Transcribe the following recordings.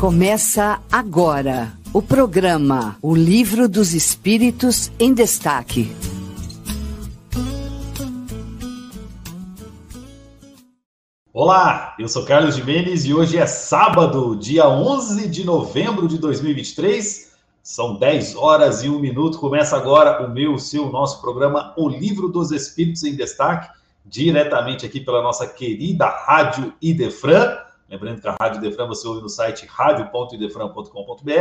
Começa agora o programa O Livro dos Espíritos em Destaque. Olá, eu sou Carlos Jimenez e hoje é sábado, dia 11 de novembro de 2023. São 10 horas e 1 minuto. Começa agora o meu, o seu, o nosso programa O Livro dos Espíritos em Destaque, diretamente aqui pela nossa querida Rádio Idefran Lembrando que a Rádio Defran você ouve no site radio.idefran.com.br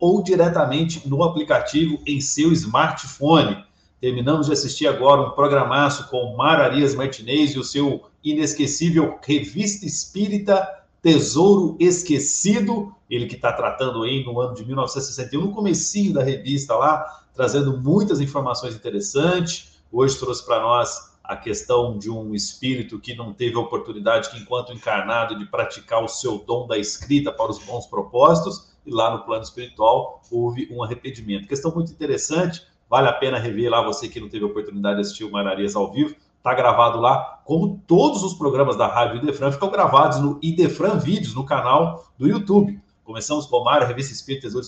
ou diretamente no aplicativo em seu smartphone. Terminamos de assistir agora um programaço com Mararias Martinez e o seu inesquecível Revista Espírita Tesouro Esquecido, ele que está tratando aí no ano de 1961, no comecinho da revista lá, trazendo muitas informações interessantes. Hoje trouxe para nós a questão de um espírito que não teve a oportunidade, que enquanto encarnado, de praticar o seu dom da escrita para os bons propósitos, e lá no plano espiritual houve um arrependimento. Questão muito interessante, vale a pena rever lá, você que não teve a oportunidade de assistir o Mararias ao vivo, está gravado lá, como todos os programas da Rádio Idefran ficam gravados no Idefran Vídeos, no canal do YouTube. Começamos com a Revista Espírita Tesouro,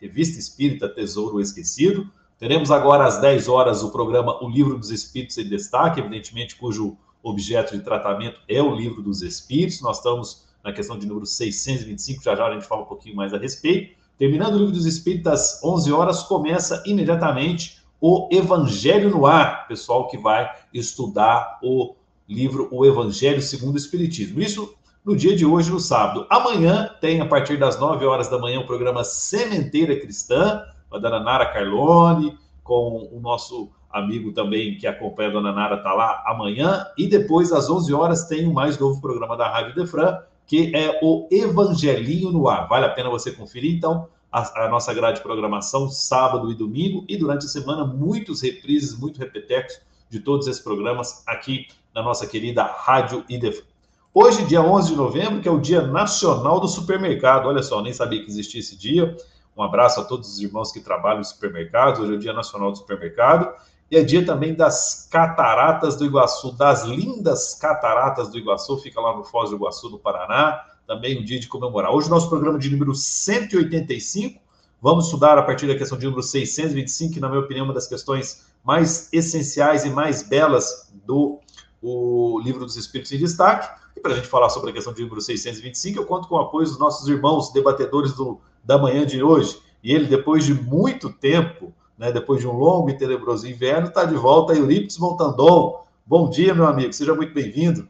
Revista Espírita Tesouro Esquecido, Teremos agora às 10 horas o programa O Livro dos Espíritos em Destaque, evidentemente, cujo objeto de tratamento é o Livro dos Espíritos. Nós estamos na questão de número 625, já já a gente fala um pouquinho mais a respeito. Terminando o Livro dos Espíritos às 11 horas, começa imediatamente o Evangelho no Ar, pessoal que vai estudar o livro O Evangelho segundo o Espiritismo. Isso no dia de hoje, no sábado. Amanhã tem, a partir das 9 horas da manhã, o programa Sementeira Cristã, a dona Nara Carlone, com o nosso amigo também que acompanha a dona Nara, está lá amanhã. E depois, às 11 horas, tem o mais novo programa da Rádio Defran, que é o Evangelinho no Ar. Vale a pena você conferir, então, a, a, nossa grade de programação, sábado e domingo, e durante a semana, muitos reprises, muito repetecos de todos esses programas aqui na nossa querida Rádio Idefran. Hoje, dia 11 de novembro, que é o Dia Nacional do Supermercado. Olha só, nem sabia que existia esse dia. Um abraço a todos os irmãos que trabalham em supermercados. Hoje é o Dia Nacional do Supermercado. E é dia também das cataratas do Iguaçu, das lindas cataratas do Iguaçu, fica lá no Foz do Iguaçu, no Paraná. Também um dia de comemorar. Hoje, nosso programa de número 185. Vamos estudar a partir da questão de número 625, que, na minha opinião, é uma das questões mais essenciais e mais belas do o Livro dos Espíritos em Destaque. E para a gente falar sobre a questão de número 625, eu conto com o apoio dos nossos irmãos debatedores do da manhã de hoje. E ele, depois de muito tempo, né, depois de um longo e tenebroso inverno, está de volta, Eurípides Montandon. Bom dia, meu amigo, seja muito bem-vindo.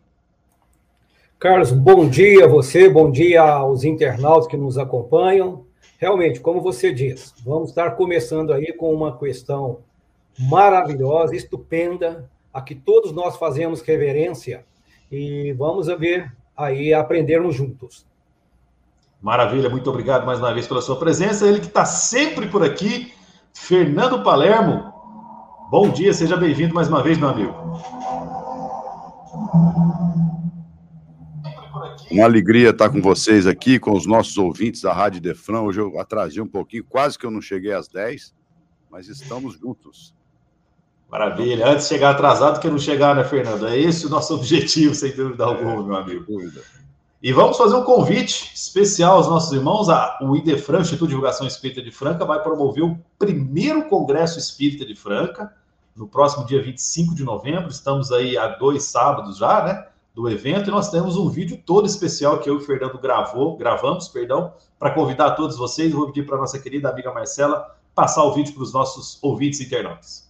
Carlos, bom dia a você, bom dia aos internautas que nos acompanham. Realmente, como você diz, vamos estar começando aí com uma questão maravilhosa, estupenda, a que todos nós fazemos reverência e vamos ver aí aprendermos juntos. Maravilha, muito obrigado mais uma vez pela sua presença. Ele que está sempre por aqui, Fernando Palermo. Bom dia, seja bem-vindo mais uma vez, meu amigo. Uma alegria estar com vocês aqui, com os nossos ouvintes da Rádio Defran. Hoje eu atrasei um pouquinho, quase que eu não cheguei às 10, mas estamos juntos. Maravilha. Antes de chegar atrasado que não chegar, né, Fernando? É esse o nosso objetivo, sem dúvida alguma, meu amigo. Dúvida. E vamos fazer um convite especial aos nossos irmãos. A, o IDEFRAN, Instituto de Divulgação Espírita de Franca, vai promover o primeiro Congresso Espírita de Franca, no próximo dia 25 de novembro. Estamos aí há dois sábados já, né? Do evento, e nós temos um vídeo todo especial que eu e o Fernando gravou, gravamos, perdão, para convidar todos vocês. vou pedir para nossa querida amiga Marcela passar o vídeo para os nossos ouvintes internautas.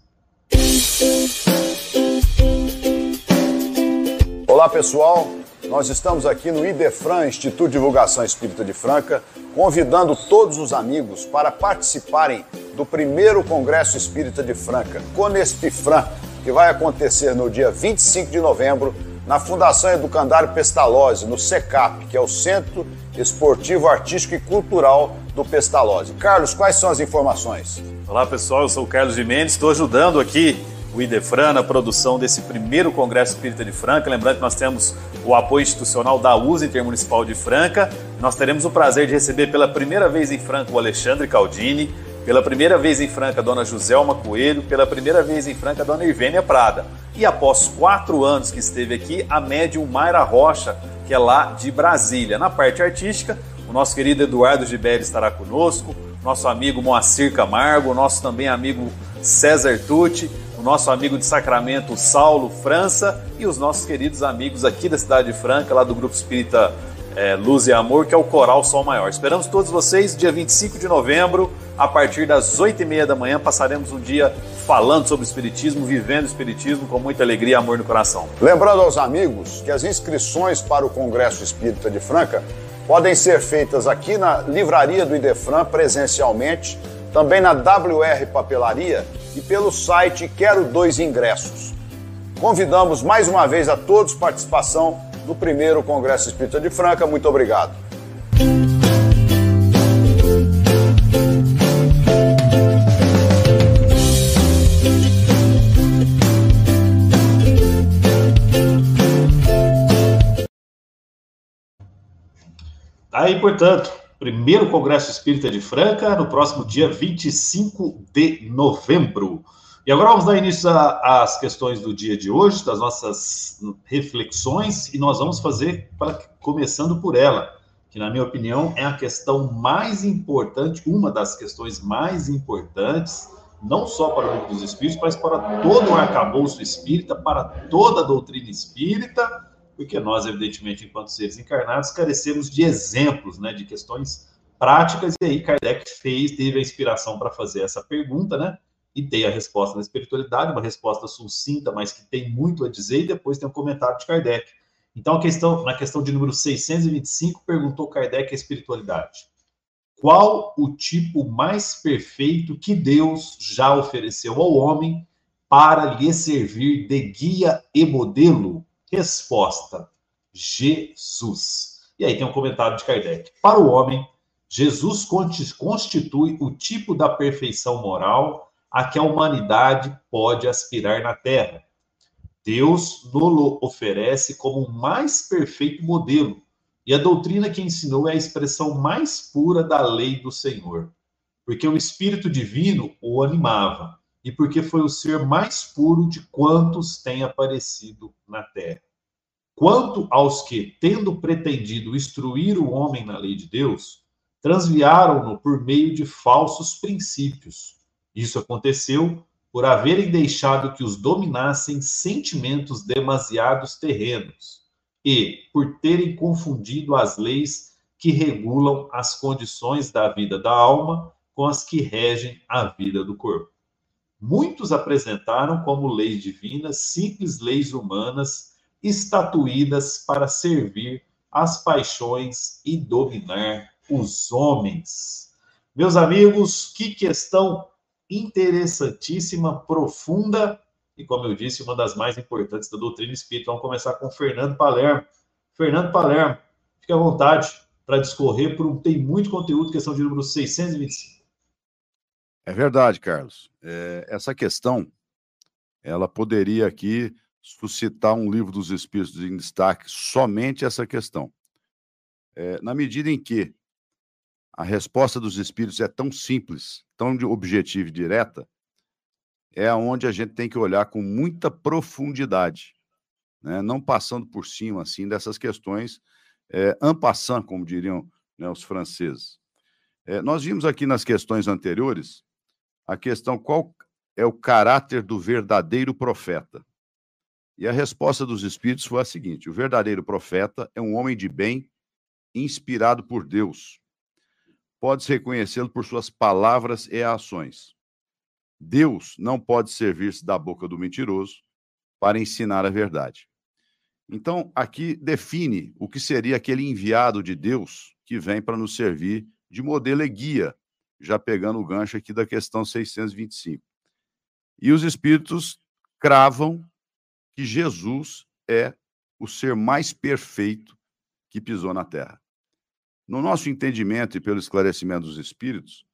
Olá, pessoal. Nós estamos aqui no IDEFRAN, Instituto de Divulgação Espírita de Franca, convidando todos os amigos para participarem do primeiro Congresso Espírita de Franca, Conespifran, que vai acontecer no dia 25 de novembro na Fundação Educandário Pestalozzi, no SECAP, que é o Centro Esportivo, Artístico e Cultural do Pestalozzi. Carlos, quais são as informações? Olá pessoal, eu sou o Carlos de Mendes, estou ajudando aqui o IDEFRAN na produção desse primeiro Congresso Espírita de Franca. Lembrando que nós temos o apoio institucional da USA Intermunicipal de Franca. Nós teremos o prazer de receber pela primeira vez em Franca o Alexandre Caldini, pela primeira vez em Franca a dona Joselma Coelho, pela primeira vez em Franca a dona Irvênia Prada. E após quatro anos que esteve aqui, a médium Mayra Rocha, que é lá de Brasília. Na parte artística, o nosso querido Eduardo Gibelli estará conosco, nosso amigo Moacir Camargo, nosso também amigo César Tucci, o nosso amigo de Sacramento Saulo França e os nossos queridos amigos aqui da cidade de Franca, lá do Grupo Espírita é, Luz e Amor, que é o Coral Sol Maior. Esperamos todos vocês dia 25 de novembro, a partir das 8h30 da manhã, passaremos um dia falando sobre o Espiritismo, vivendo o Espiritismo com muita alegria e amor no coração. Lembrando aos amigos que as inscrições para o Congresso Espírita de Franca podem ser feitas aqui na livraria do Idefran presencialmente, também na WR Papelaria e pelo site Quero Dois Ingressos. Convidamos mais uma vez a todos participação no primeiro Congresso Espírita de Franca. Muito obrigado. Aí, portanto, primeiro Congresso Espírita de Franca, no próximo dia 25 de novembro. E agora vamos dar início às questões do dia de hoje, das nossas reflexões, e nós vamos fazer, para, começando por ela, que, na minha opinião, é a questão mais importante, uma das questões mais importantes, não só para o livro dos Espíritos, mas para todo o arcabouço espírita, para toda a doutrina espírita porque nós, evidentemente, enquanto seres encarnados, carecemos de exemplos, né, de questões práticas, e aí Kardec fez, teve a inspiração para fazer essa pergunta, né, e tem a resposta na espiritualidade, uma resposta sucinta, mas que tem muito a dizer, e depois tem um comentário de Kardec. Então, a questão, na questão de número 625, perguntou Kardec a espiritualidade. Qual o tipo mais perfeito que Deus já ofereceu ao homem para lhe servir de guia e modelo? Resposta: Jesus. E aí tem um comentário de Kardec. Para o homem, Jesus constitui o tipo da perfeição moral a que a humanidade pode aspirar na Terra. Deus nos oferece como o mais perfeito modelo, e a doutrina que ensinou é a expressão mais pura da lei do Senhor, porque o Espírito Divino o animava e porque foi o ser mais puro de quantos têm aparecido na terra. Quanto aos que, tendo pretendido instruir o homem na lei de Deus, transviaram-no por meio de falsos princípios. Isso aconteceu por haverem deixado que os dominassem sentimentos demasiados terrenos e por terem confundido as leis que regulam as condições da vida da alma com as que regem a vida do corpo. Muitos apresentaram como leis divinas simples leis humanas estatuídas para servir as paixões e dominar os homens. Meus amigos, que questão interessantíssima, profunda e, como eu disse, uma das mais importantes da doutrina espírita. Vamos começar com Fernando Palermo. Fernando Palermo, fique à vontade para discorrer, porque tem muito conteúdo, questão de número 625. É verdade, Carlos. É, essa questão, ela poderia aqui suscitar um livro dos Espíritos em destaque somente essa questão. É, na medida em que a resposta dos Espíritos é tão simples, tão objetiva e direta, é onde a gente tem que olhar com muita profundidade, né? não passando por cima assim dessas questões é, en passant, como diriam né, os franceses. É, nós vimos aqui nas questões anteriores a questão qual é o caráter do verdadeiro profeta. E a resposta dos espíritos foi a seguinte: o verdadeiro profeta é um homem de bem, inspirado por Deus. Pode-se reconhecê-lo por suas palavras e ações. Deus não pode servir-se da boca do mentiroso para ensinar a verdade. Então, aqui define o que seria aquele enviado de Deus que vem para nos servir de modelo e guia já pegando o gancho aqui da questão 625. E os espíritos cravam que Jesus é o ser mais perfeito que pisou na terra. No nosso entendimento e pelo esclarecimento dos espíritos,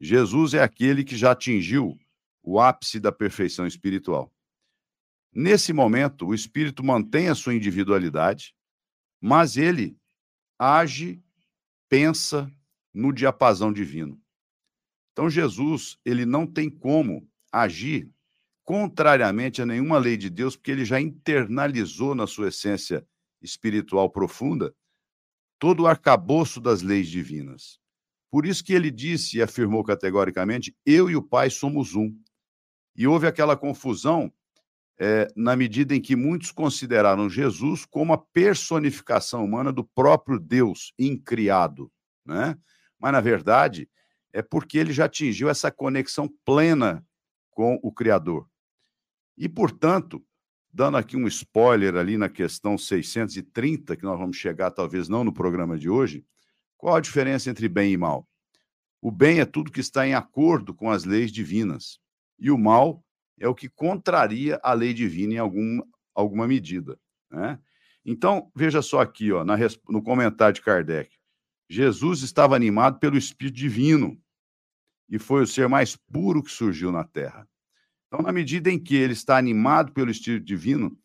Jesus é aquele que já atingiu o ápice da perfeição espiritual. Nesse momento, o espírito mantém a sua individualidade, mas ele age, pensa no diapasão divino. Então Jesus, ele não tem como agir contrariamente a nenhuma lei de Deus, porque ele já internalizou na sua essência espiritual profunda todo o arcabouço das leis divinas. Por isso que ele disse e afirmou categoricamente: Eu e o Pai somos um. E houve aquela confusão é, na medida em que muitos consideraram Jesus como a personificação humana do próprio Deus incriado. Né? Mas, na verdade, é porque ele já atingiu essa conexão plena com o Criador. E, portanto, dando aqui um spoiler ali na questão 630, que nós vamos chegar talvez não no programa de hoje, qual a diferença entre bem e mal? O bem é tudo que está em acordo com as leis divinas, e o mal é o que contraria a lei divina em algum, alguma medida. Né? Então, veja só aqui, ó, na, no comentário de Kardec. Jesus estava animado pelo Espírito Divino e foi o ser mais puro que surgiu na Terra. Então, na medida em que ele está animado pelo Espírito Divino,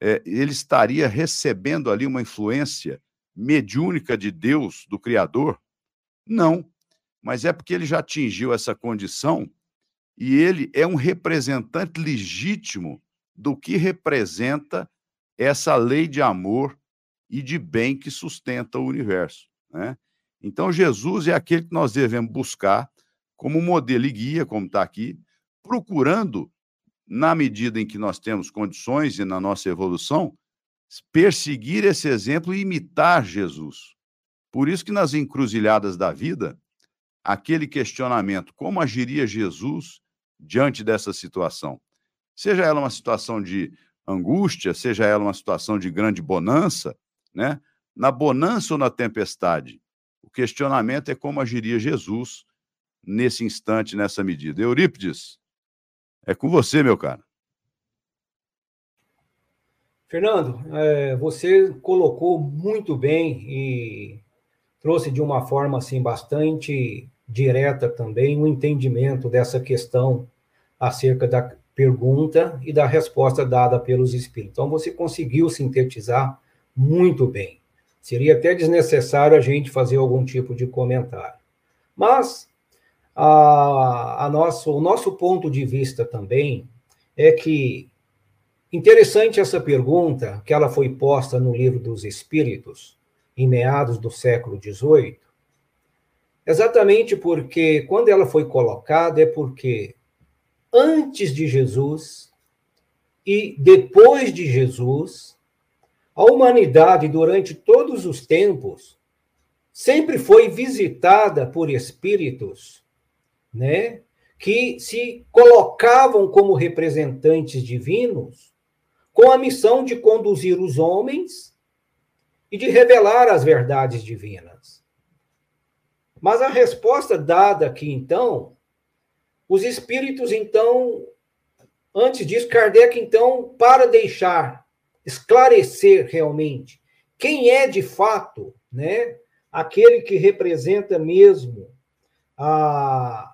é, ele estaria recebendo ali uma influência mediúnica de Deus, do Criador? Não, mas é porque ele já atingiu essa condição e ele é um representante legítimo do que representa essa lei de amor e de bem que sustenta o universo. Né? Então, Jesus é aquele que nós devemos buscar como modelo e guia, como está aqui, procurando, na medida em que nós temos condições e na nossa evolução, perseguir esse exemplo e imitar Jesus. Por isso que nas encruzilhadas da vida, aquele questionamento, como agiria Jesus diante dessa situação? Seja ela uma situação de angústia, seja ela uma situação de grande bonança, né? Na bonança ou na tempestade, questionamento é como agiria Jesus nesse instante, nessa medida. Eurípides, é com você, meu cara. Fernando, é, você colocou muito bem e trouxe de uma forma assim bastante direta também um entendimento dessa questão acerca da pergunta e da resposta dada pelos espíritos. Então você conseguiu sintetizar muito bem. Seria até desnecessário a gente fazer algum tipo de comentário. Mas a, a nosso, o nosso ponto de vista também é que interessante essa pergunta que ela foi posta no livro dos Espíritos em meados do século XVIII, exatamente porque quando ela foi colocada é porque antes de Jesus e depois de Jesus a humanidade, durante todos os tempos, sempre foi visitada por espíritos, né? Que se colocavam como representantes divinos com a missão de conduzir os homens e de revelar as verdades divinas. Mas a resposta dada aqui, então, os espíritos, então, antes disso, Kardec, então, para deixar esclarecer realmente quem é de fato, né, aquele que representa mesmo a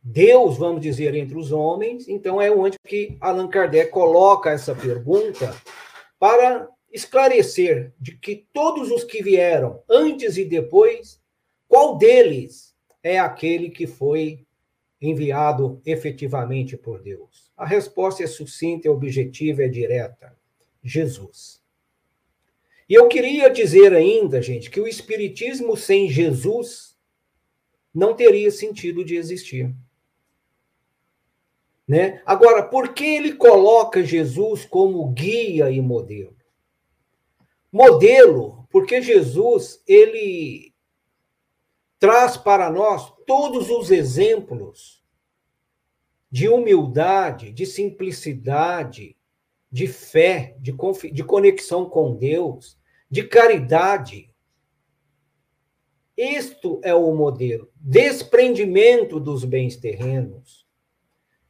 Deus, vamos dizer, entre os homens. Então é onde que Allan Kardec coloca essa pergunta para esclarecer de que todos os que vieram antes e depois, qual deles é aquele que foi enviado efetivamente por Deus? A resposta é sucinta, é objetiva, é direta. Jesus. E eu queria dizer ainda, gente, que o Espiritismo sem Jesus não teria sentido de existir. Né? Agora, por que ele coloca Jesus como guia e modelo? Modelo, porque Jesus, ele traz para nós todos os exemplos de humildade, de simplicidade, de fé, de, de conexão com Deus, de caridade. Isto é o modelo. Desprendimento dos bens terrenos.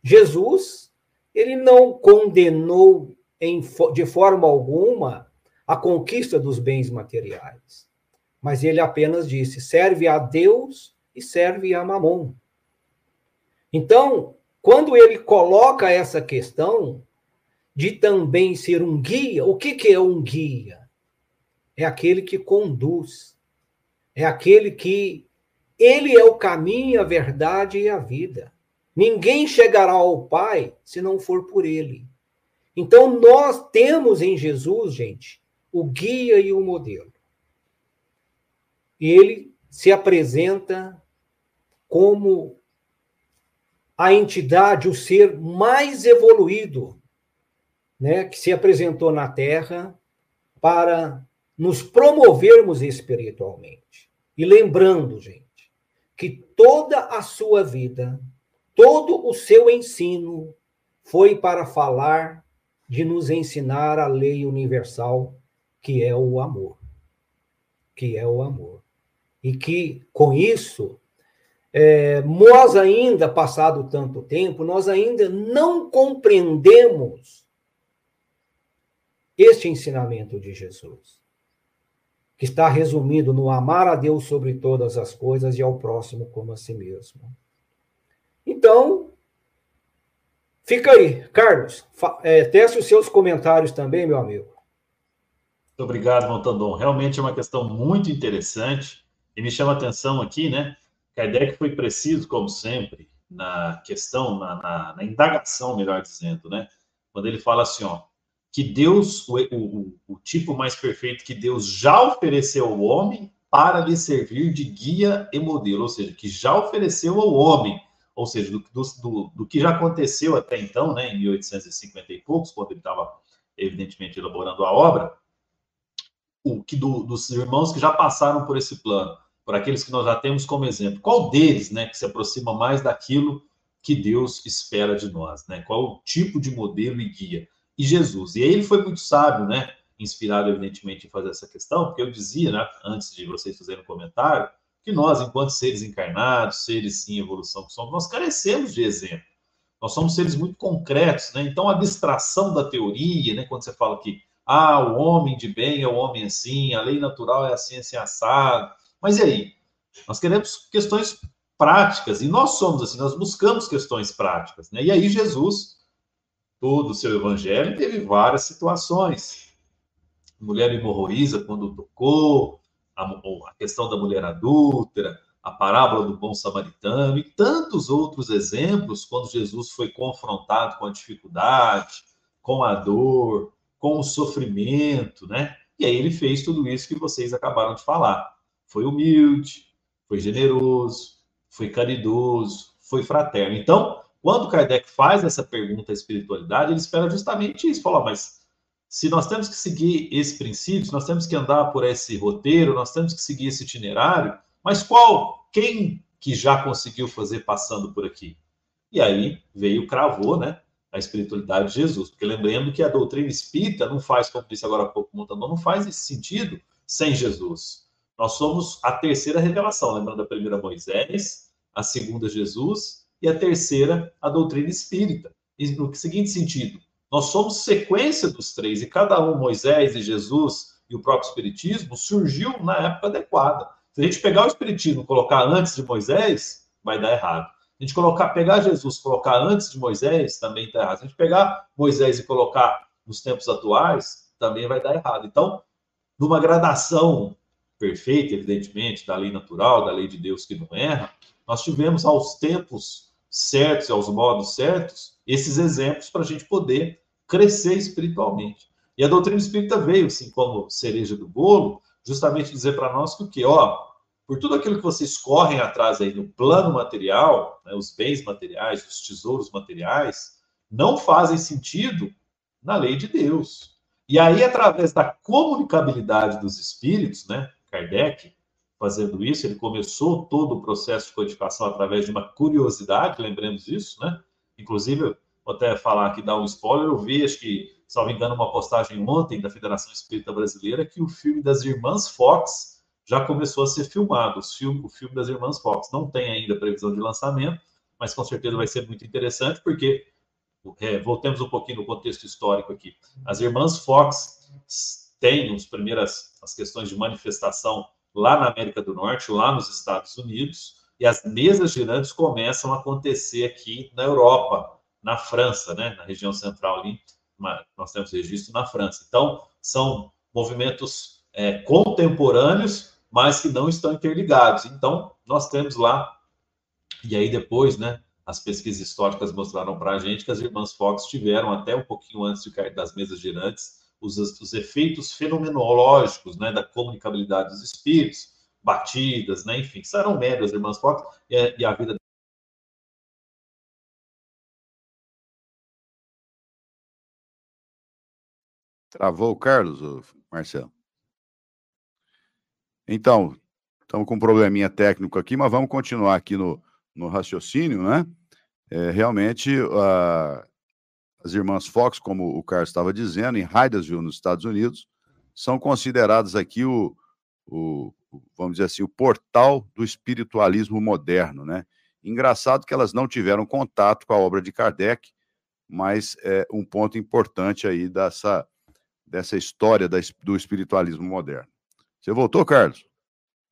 Jesus, ele não condenou em, de forma alguma a conquista dos bens materiais, mas ele apenas disse: serve a Deus e serve a Mamon. Então, quando ele coloca essa questão, de também ser um guia. O que, que é um guia? É aquele que conduz, é aquele que ele é o caminho, a verdade e a vida. Ninguém chegará ao Pai se não for por ele. Então nós temos em Jesus, gente, o guia e o modelo. ele se apresenta como a entidade, o ser mais evoluído, né, que se apresentou na Terra para nos promovermos espiritualmente. E lembrando, gente, que toda a sua vida, todo o seu ensino foi para falar de nos ensinar a lei universal, que é o amor. Que é o amor. E que, com isso, é, nós ainda, passado tanto tempo, nós ainda não compreendemos este ensinamento de Jesus, que está resumido no amar a Deus sobre todas as coisas e ao próximo como a si mesmo. Então, fica aí. Carlos, é, teste os seus comentários também, meu amigo. Muito obrigado, Montandon. Realmente é uma questão muito interessante e me chama a atenção aqui, né? Kardec foi preciso, como sempre, na questão, na, na, na indagação, melhor dizendo, né? Quando ele fala assim, ó, que Deus, o, o, o, tipo mais perfeito que Deus já ofereceu ao homem para lhe servir de guia e modelo, ou seja, que já ofereceu ao homem, ou seja, do, do, do que já aconteceu até então, né, em 1850 e poucos, quando ele estava, evidentemente, elaborando a obra, o que do, dos irmãos que já passaram por esse plano por aqueles que nós já temos como exemplo. Qual deles, né, que se aproxima mais daquilo que Deus espera de nós, né? Qual o tipo de modelo e guia? E Jesus. E aí ele foi muito sábio, né? Inspirado, evidentemente, em fazer essa questão, porque eu dizia, né, antes de vocês fazerem o um comentário, que nós, enquanto seres encarnados, seres em evolução que somos, nós carecemos de exemplo. Nós somos seres muito concretos, né? Então, a distração da teoria, né? Quando você fala que, ah, o homem de bem é o homem assim, a lei natural é assim, assim, assado, mas e aí? Nós queremos questões práticas, e nós somos assim, nós buscamos questões práticas. Né? E aí Jesus, todo o seu evangelho, teve várias situações. Mulher hemorroísa quando tocou, a, a questão da mulher adúltera, a parábola do bom samaritano e tantos outros exemplos quando Jesus foi confrontado com a dificuldade, com a dor, com o sofrimento, né? E aí ele fez tudo isso que vocês acabaram de falar foi humilde, foi generoso, foi caridoso, foi fraterno. Então, quando Kardec faz essa pergunta à espiritualidade, ele espera justamente isso. Fala, mas se nós temos que seguir esse princípio, se nós temos que andar por esse roteiro, nós temos que seguir esse itinerário, mas qual, quem que já conseguiu fazer passando por aqui? E aí veio, cravou, né, a espiritualidade de Jesus. Porque lembrando que a doutrina espírita não faz, como disse agora há pouco não faz esse sentido sem Jesus. Nós somos a terceira revelação, lembrando a primeira Moisés, a segunda Jesus e a terceira a doutrina espírita. No seguinte sentido, nós somos sequência dos três, e cada um, Moisés e Jesus e o próprio Espiritismo, surgiu na época adequada. Se a gente pegar o Espiritismo e colocar antes de Moisés, vai dar errado. Se a gente colocar, pegar Jesus e colocar antes de Moisés, também está errado. Se a gente pegar Moisés e colocar nos tempos atuais, também vai dar errado. Então, numa gradação perfeita, evidentemente, da lei natural, da lei de Deus que não erra, nós tivemos aos tempos certos e aos modos certos esses exemplos para a gente poder crescer espiritualmente. E a doutrina espírita veio, assim, como cereja do bolo, justamente dizer para nós que o que, ó, por tudo aquilo que vocês correm atrás aí no plano material, né, os bens materiais, os tesouros materiais, não fazem sentido na lei de Deus. E aí, através da comunicabilidade dos espíritos, né, Kardec fazendo isso, ele começou todo o processo de codificação através de uma curiosidade, lembremos isso, né? Inclusive, vou até falar aqui, dar um spoiler, eu vi, acho que, salvo engano, uma postagem ontem da Federação Espírita Brasileira, que o filme das Irmãs Fox já começou a ser filmado, filme, o filme das Irmãs Fox. Não tem ainda previsão de lançamento, mas com certeza vai ser muito interessante, porque, é, voltemos um pouquinho no contexto histórico aqui, as Irmãs Fox têm as primeiras as questões de manifestação lá na América do Norte, lá nos Estados Unidos, e as mesas girantes começam a acontecer aqui na Europa, na França, né, na região central ali, nós temos registro na França. Então, são movimentos é, contemporâneos, mas que não estão interligados. Então, nós temos lá, e aí depois, né, as pesquisas históricas mostraram para a gente que as irmãs Fox tiveram até um pouquinho antes de cair das mesas girantes os, os efeitos fenomenológicos né, da comunicabilidade dos espíritos, batidas, né? Enfim, isso eram médias, irmãs e, e a vida Travou o Carlos, Marcelo? Então, estamos com um probleminha técnico aqui, mas vamos continuar aqui no, no raciocínio, né? É, realmente, uh, as irmãs Fox, como o Carlos estava dizendo, em Hydesville, nos Estados Unidos, são consideradas aqui o, o, vamos dizer assim, o portal do espiritualismo moderno, né? Engraçado que elas não tiveram contato com a obra de Kardec, mas é um ponto importante aí dessa, dessa história da, do espiritualismo moderno. Você voltou, Carlos?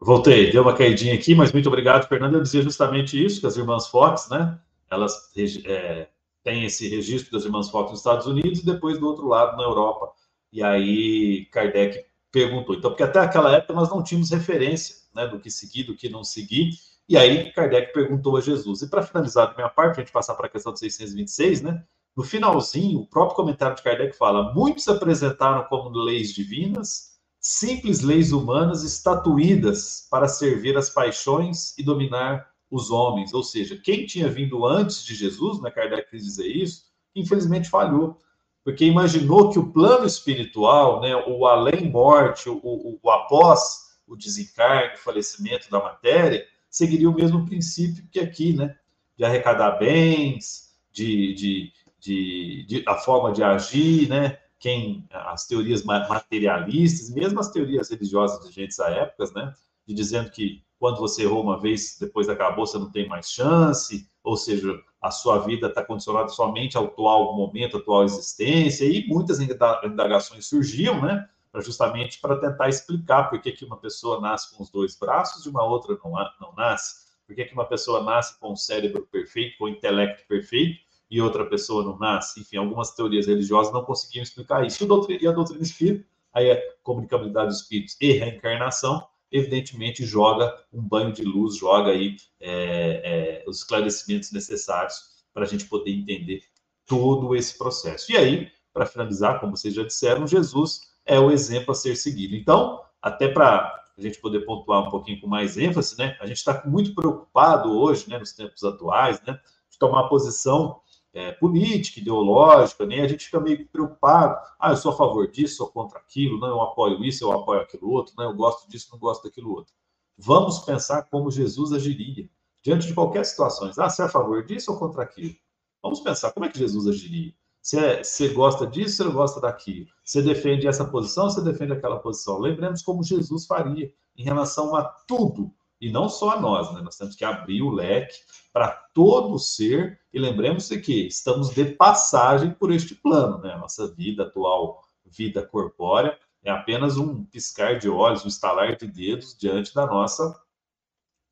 Voltei, deu uma caidinha aqui, mas muito obrigado, Fernando. Eu dizia justamente isso, que as irmãs Fox, né? Elas é, têm esse registro das irmãs Fox nos Estados Unidos e depois do outro lado na Europa. E aí Kardec perguntou. Então, porque até aquela época nós não tínhamos referência né, do que seguir, do que não seguir. E aí Kardec perguntou a Jesus. E para finalizar da minha parte, a gente passar para a questão de 626, né? No finalzinho, o próprio comentário de Kardec fala: muitos apresentaram como leis divinas simples leis humanas estatuídas para servir as paixões e dominar os homens. Ou seja, quem tinha vindo antes de Jesus, né, Kardec quis dizer isso, infelizmente falhou. Porque imaginou que o plano espiritual, né, o além-morte, o, o, o após o desencarne, o falecimento da matéria, seguiria o mesmo princípio que aqui, né? De arrecadar bens, de, de, de, de a forma de agir, né? quem as teorias materialistas, mesmo as teorias religiosas de gente à época, né, de dizendo que quando você errou uma vez, depois acabou, você não tem mais chance, ou seja, a sua vida está condicionada somente ao atual momento, atual existência, e muitas indagações surgiam, né, justamente para tentar explicar por que, que uma pessoa nasce com os dois braços e uma outra não, não nasce, por que, que uma pessoa nasce com um cérebro perfeito, com um intelecto perfeito, e outra pessoa não nasce. Enfim, algumas teorias religiosas não conseguiam explicar isso. E a doutrina espírita, aí a comunicabilidade dos espíritos e reencarnação, evidentemente joga um banho de luz, joga aí é, é, os esclarecimentos necessários para a gente poder entender todo esse processo. E aí, para finalizar, como vocês já disseram, Jesus é o exemplo a ser seguido. Então, até para a gente poder pontuar um pouquinho com mais ênfase, né? A gente está muito preocupado hoje, né, nos tempos atuais, né, de tomar posição é, política, ideológica, né? a gente fica meio preocupado. Ah, eu sou a favor disso, sou contra aquilo, não, eu apoio isso, eu apoio aquilo outro, não, eu gosto disso, não gosto daquilo outro. Vamos pensar como Jesus agiria diante de qualquer situação. Ah, você é a favor disso ou contra aquilo? Vamos pensar como é que Jesus agiria. Você, é, você gosta disso, você gosta daquilo. Você defende essa posição, você defende aquela posição. Lembremos como Jesus faria em relação a tudo e não só a nós, né? Nós temos que abrir o leque para todo ser, e lembremos-se que estamos de passagem por este plano, né? Nossa vida atual, vida corpórea, é apenas um piscar de olhos, um estalar de dedos diante da nossa,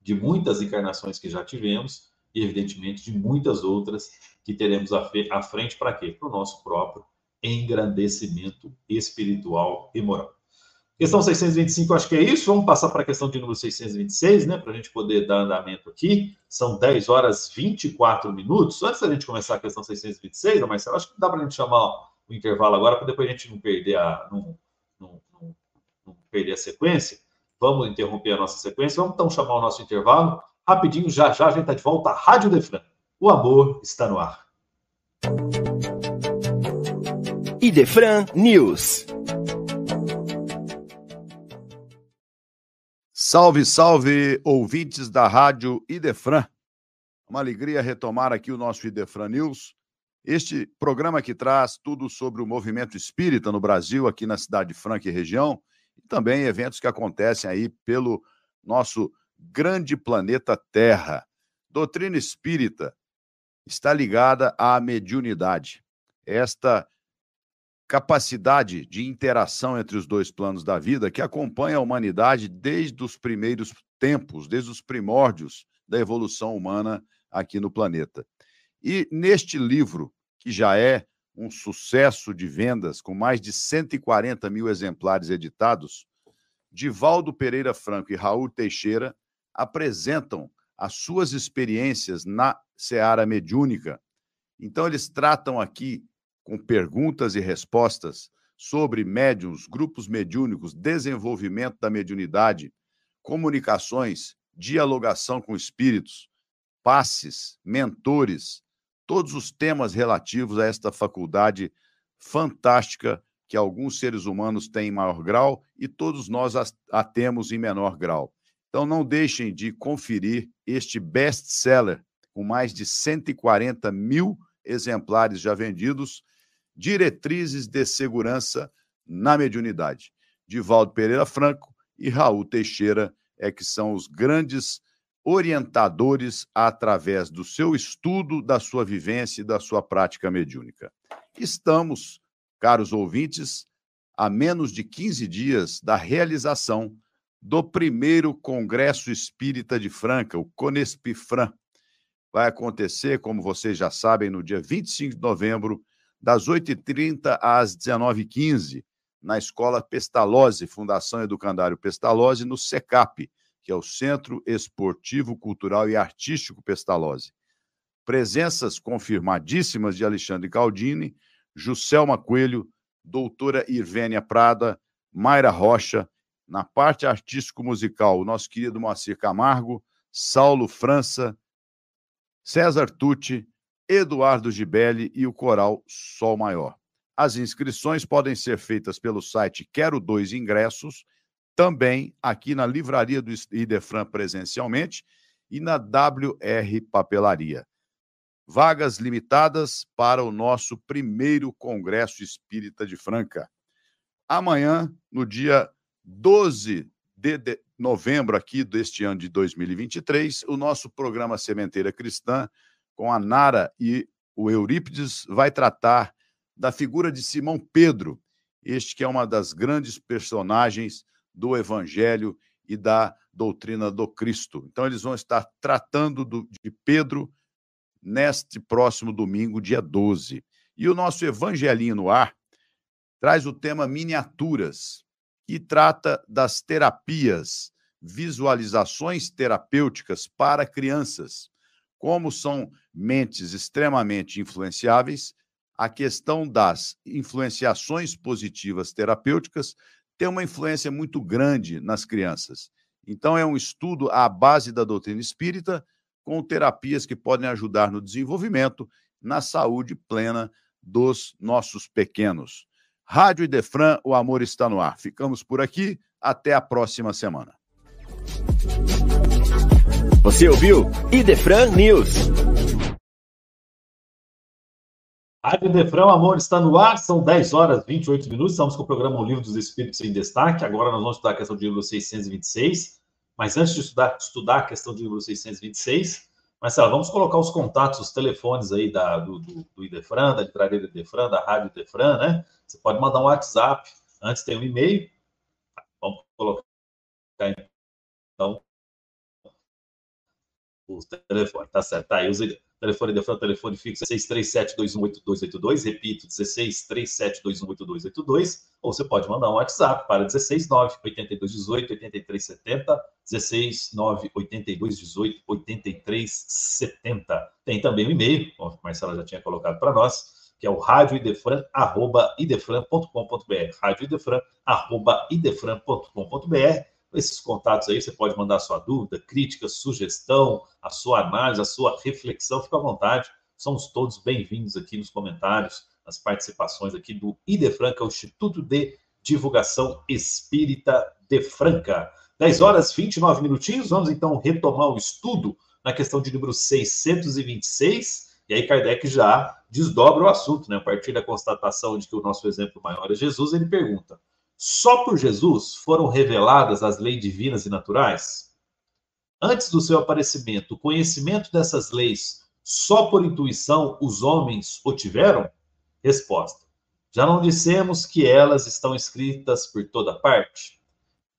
de muitas encarnações que já tivemos, e evidentemente de muitas outras que teremos à frente para quê? Para o nosso próprio engrandecimento espiritual e moral. Questão 625, acho que é isso. Vamos passar para a questão de número 626, né? Para a gente poder dar andamento aqui. São 10 horas 24 minutos. Antes da gente começar a questão 626, Marcelo, acho que dá para a gente chamar o intervalo agora, para depois a gente não perder a, não, não, não, não perder a sequência. Vamos interromper a nossa sequência. Vamos então chamar o nosso intervalo. Rapidinho, já já a gente está de volta. Rádio Defran. O amor está no ar. Idefran News. Salve, salve, ouvintes da Rádio Idefran. Uma alegria retomar aqui o nosso Idefran News. Este programa que traz tudo sobre o movimento espírita no Brasil, aqui na cidade de Franca e região, e também eventos que acontecem aí pelo nosso grande planeta Terra. Doutrina espírita está ligada à mediunidade. Esta capacidade de interação entre os dois planos da vida que acompanha a humanidade desde os primeiros tempos, desde os primórdios da evolução humana aqui no planeta. E neste livro, que já é um sucesso de vendas, com mais de 140 mil exemplares editados, Divaldo Pereira Franco e Raul Teixeira apresentam as suas experiências na seara mediúnica. Então, eles tratam aqui com perguntas e respostas sobre médiums, grupos mediúnicos, desenvolvimento da mediunidade, comunicações, dialogação com espíritos, passes, mentores, todos os temas relativos a esta faculdade fantástica que alguns seres humanos têm em maior grau e todos nós a, temos em menor grau. Então, não deixem de conferir este best-seller com mais de 140 mil exemplares já vendidos, Diretrizes de Segurança na Mediunidade. Divaldo Pereira Franco e Raul Teixeira é que são os grandes orientadores através do seu estudo, da sua vivência e da sua prática mediúnica. Estamos, caros ouvintes, a menos de 15 dias da realização do primeiro Congresso Espírita de Franca, o Conespifran. Vai acontecer, como vocês já sabem, no dia 25 de novembro, das 8h30 às 19h15, na Escola Pestalozzi, Fundação Educandário Pestalozzi, no SECAP, que é o Centro Esportivo, Cultural e Artístico Pestalozzi. Presenças confirmadíssimas de Alexandre Caldini, Juscelma Coelho, doutora Irvênia Prada, Mayra Rocha, na parte artístico-musical, o nosso querido Moacir Camargo, Saulo França, César Tucci, Eduardo Gibelli e o coral Sol Maior. As inscrições podem ser feitas pelo site Quero Dois Ingressos também aqui na livraria do Idefran presencialmente e na WR Papelaria. Vagas limitadas para o nosso primeiro Congresso Espírita de Franca. Amanhã, no dia 12 de novembro aqui deste ano de 2023, o nosso programa Sementeira Cristã, com a Nara e o Eurípides, vai tratar da figura de Simão Pedro, este que é uma das grandes personagens do Evangelho e da doutrina do Cristo. Então, eles vão estar tratando do, de Pedro neste próximo domingo, dia 12. E o nosso Evangelinho no Ar traz o tema miniaturas, que trata das terapias, visualizações terapêuticas para crianças. Como são mentes extremamente influenciáveis, a questão das influenciações positivas terapêuticas tem uma influência muito grande nas crianças. Então, é um estudo à base da doutrina espírita, com terapias que podem ajudar no desenvolvimento, na saúde plena dos nossos pequenos. Rádio Idefran, o amor está no ar. Ficamos por aqui. Até a próxima semana. Você ouviu Idefran News. Rádio Defrão, amor, está no ar, são 10 horas 28 minutos, estamos com o programa O Livro dos Espíritos em Destaque, agora nós vamos estudar a questão de livro 626, mas antes de estudar, estudar a questão de livro 626, Marcelo, vamos colocar os contatos, os telefones aí da, do, do, do Idefran, da livraria Idefran, da Rádio Idefran, né? Você pode mandar um WhatsApp, antes tem um e-mail, vamos colocar então o telefone, tá certo, tá aí, os Telefone Defran, telefone fixo 1637218282, repito, 1637218282, ou você pode mandar um WhatsApp para 169 8218 8370, 169 8218 8370. Tem também o um e-mail, como a Marcela já tinha colocado para nós, que é o radioidefran@idefran.com.br, radioidefran@idefran.com.br esses contatos aí, você pode mandar sua dúvida, crítica, sugestão, a sua análise, a sua reflexão, fica à vontade. Somos todos bem-vindos aqui nos comentários, nas participações aqui do IDEFranca, o Instituto de Divulgação Espírita de Franca. 10 horas 29 minutinhos, vamos então retomar o estudo na questão de número 626, e aí Kardec já desdobra o assunto, né? A partir da constatação de que o nosso exemplo maior é Jesus, ele pergunta: só por Jesus foram reveladas as leis divinas e naturais? Antes do seu aparecimento, o conhecimento dessas leis só por intuição os homens o tiveram? Resposta: Já não dissemos que elas estão escritas por toda parte?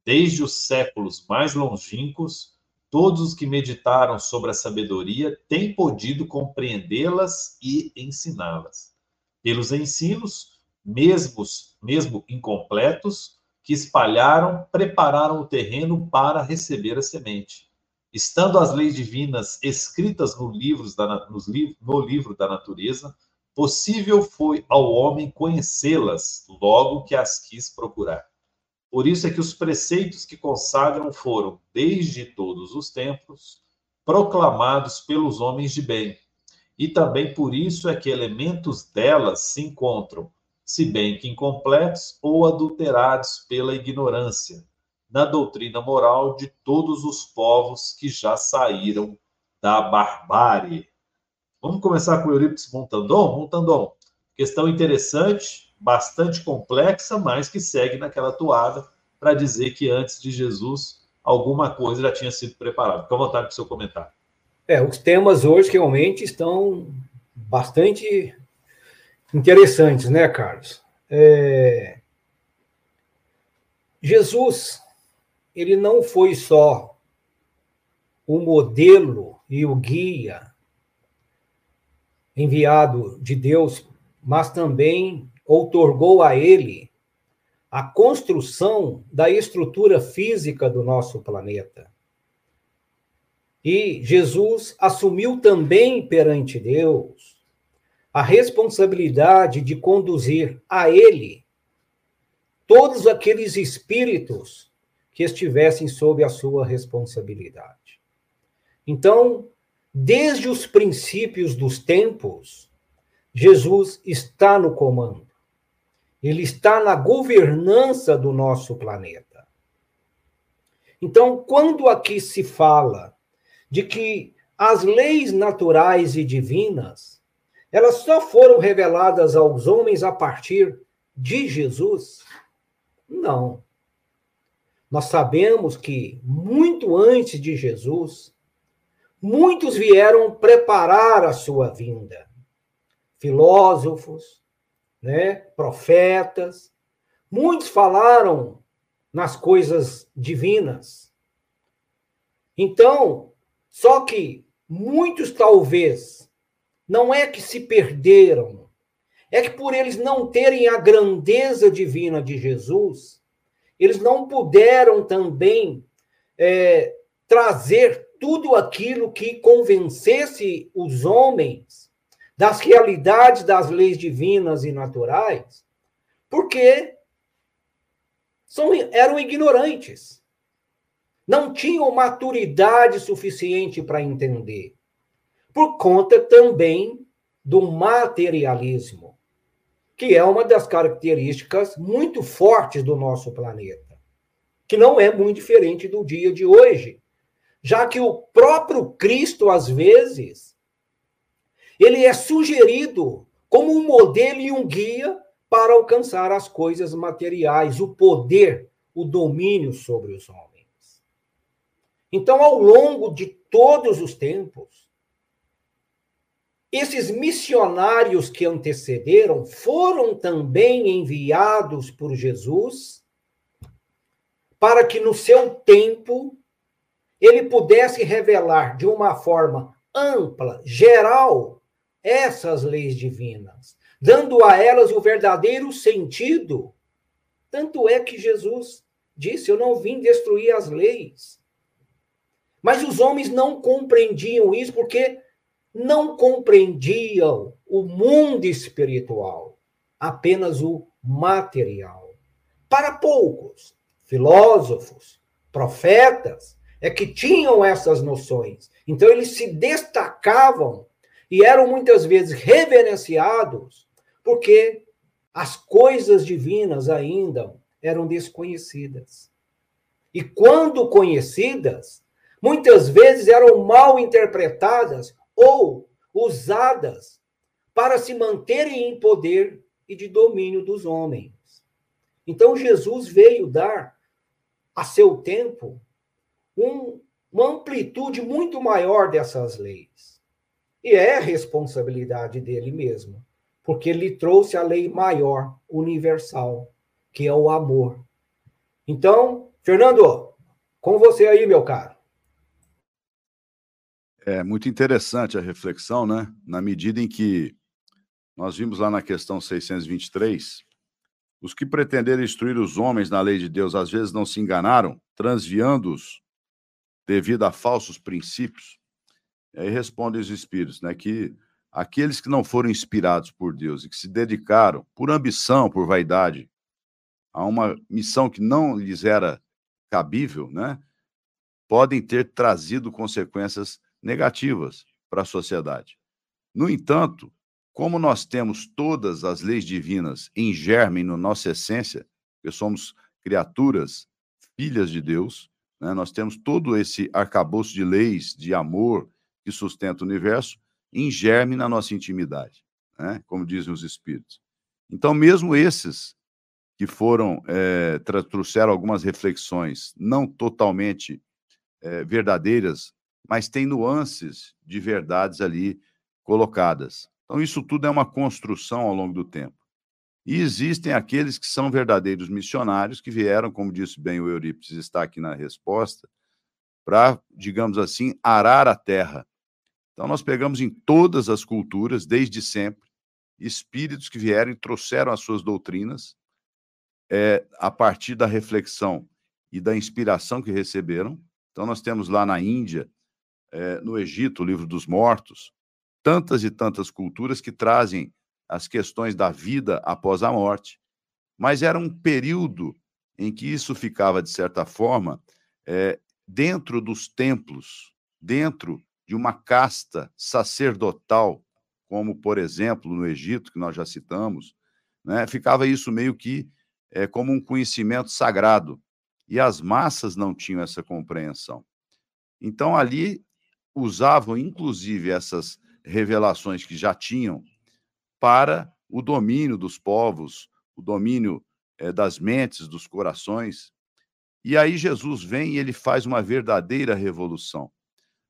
Desde os séculos mais longínquos, todos os que meditaram sobre a sabedoria têm podido compreendê-las e ensiná-las. Pelos ensinos, mesmos, mesmo incompletos, que espalharam, prepararam o terreno para receber a semente. Estando as leis divinas escritas no, livros da, nos, no livro da natureza, possível foi ao homem conhecê-las logo que as quis procurar. Por isso é que os preceitos que consagram foram, desde todos os tempos, proclamados pelos homens de bem. E também por isso é que elementos delas se encontram, se bem que incompletos ou adulterados pela ignorância, na doutrina moral de todos os povos que já saíram da barbárie. Vamos começar com Eurípides Montandon? Montandon, questão interessante, bastante complexa, mas que segue naquela toada para dizer que antes de Jesus alguma coisa já tinha sido preparada. Fique à vontade para o seu comentário. É, os temas hoje realmente estão bastante interessantes, né, Carlos? É... Jesus ele não foi só o modelo e o guia enviado de Deus, mas também outorgou a ele a construção da estrutura física do nosso planeta. E Jesus assumiu também perante Deus a responsabilidade de conduzir a ele todos aqueles espíritos que estivessem sob a sua responsabilidade. Então, desde os princípios dos tempos, Jesus está no comando. Ele está na governança do nosso planeta. Então, quando aqui se fala de que as leis naturais e divinas, elas só foram reveladas aos homens a partir de Jesus? Não. Nós sabemos que, muito antes de Jesus, muitos vieram preparar a sua vinda. Filósofos, né, profetas, muitos falaram nas coisas divinas. Então, só que muitos talvez não é que se perderam, é que por eles não terem a grandeza divina de Jesus, eles não puderam também é, trazer tudo aquilo que convencesse os homens das realidades das leis divinas e naturais, porque são, eram ignorantes. Não tinham maturidade suficiente para entender. Por conta também do materialismo que é uma das características muito fortes do nosso planeta, que não é muito diferente do dia de hoje, já que o próprio Cristo, às vezes, ele é sugerido como um modelo e um guia para alcançar as coisas materiais, o poder, o domínio sobre os homens. Então, ao longo de todos os tempos, esses missionários que antecederam foram também enviados por Jesus para que no seu tempo ele pudesse revelar de uma forma ampla, geral, essas leis divinas, dando a elas o verdadeiro sentido. Tanto é que Jesus disse: Eu não vim destruir as leis. Mas os homens não compreendiam isso porque não compreendiam o mundo espiritual, apenas o material. Para poucos, filósofos, profetas, é que tinham essas noções. Então, eles se destacavam e eram muitas vezes reverenciados porque as coisas divinas ainda eram desconhecidas. E quando conhecidas, muitas vezes eram mal interpretadas ou usadas para se manterem em poder e de domínio dos homens. Então, Jesus veio dar a seu tempo um, uma amplitude muito maior dessas leis. E é responsabilidade dele mesmo, porque ele trouxe a lei maior, universal, que é o amor. Então, Fernando, com você aí, meu caro. É muito interessante a reflexão, né? Na medida em que nós vimos lá na questão 623, os que pretenderam instruir os homens na lei de Deus às vezes não se enganaram, transviando-os devido a falsos princípios. E aí respondem os espíritos, né, que aqueles que não foram inspirados por Deus e que se dedicaram por ambição, por vaidade, a uma missão que não lhes era cabível, né, podem ter trazido consequências negativas para a sociedade. No entanto, como nós temos todas as leis divinas em germe na nossa essência, que somos criaturas, filhas de Deus, né, nós temos todo esse arcabouço de leis, de amor que sustenta o universo, em germe na nossa intimidade, né, como dizem os espíritos. Então, mesmo esses que foram, é, trouxeram algumas reflexões não totalmente é, verdadeiras, mas tem nuances de verdades ali colocadas. Então, isso tudo é uma construção ao longo do tempo. E existem aqueles que são verdadeiros missionários, que vieram, como disse bem o Eurípides, está aqui na resposta, para, digamos assim, arar a terra. Então, nós pegamos em todas as culturas, desde sempre, espíritos que vieram e trouxeram as suas doutrinas, é, a partir da reflexão e da inspiração que receberam. Então, nós temos lá na Índia, é, no Egito, o livro dos mortos, tantas e tantas culturas que trazem as questões da vida após a morte, mas era um período em que isso ficava, de certa forma, é, dentro dos templos, dentro de uma casta sacerdotal, como, por exemplo, no Egito, que nós já citamos, né, ficava isso meio que é, como um conhecimento sagrado. E as massas não tinham essa compreensão. Então, ali usavam, inclusive, essas revelações que já tinham para o domínio dos povos, o domínio é, das mentes, dos corações. E aí Jesus vem e ele faz uma verdadeira revolução,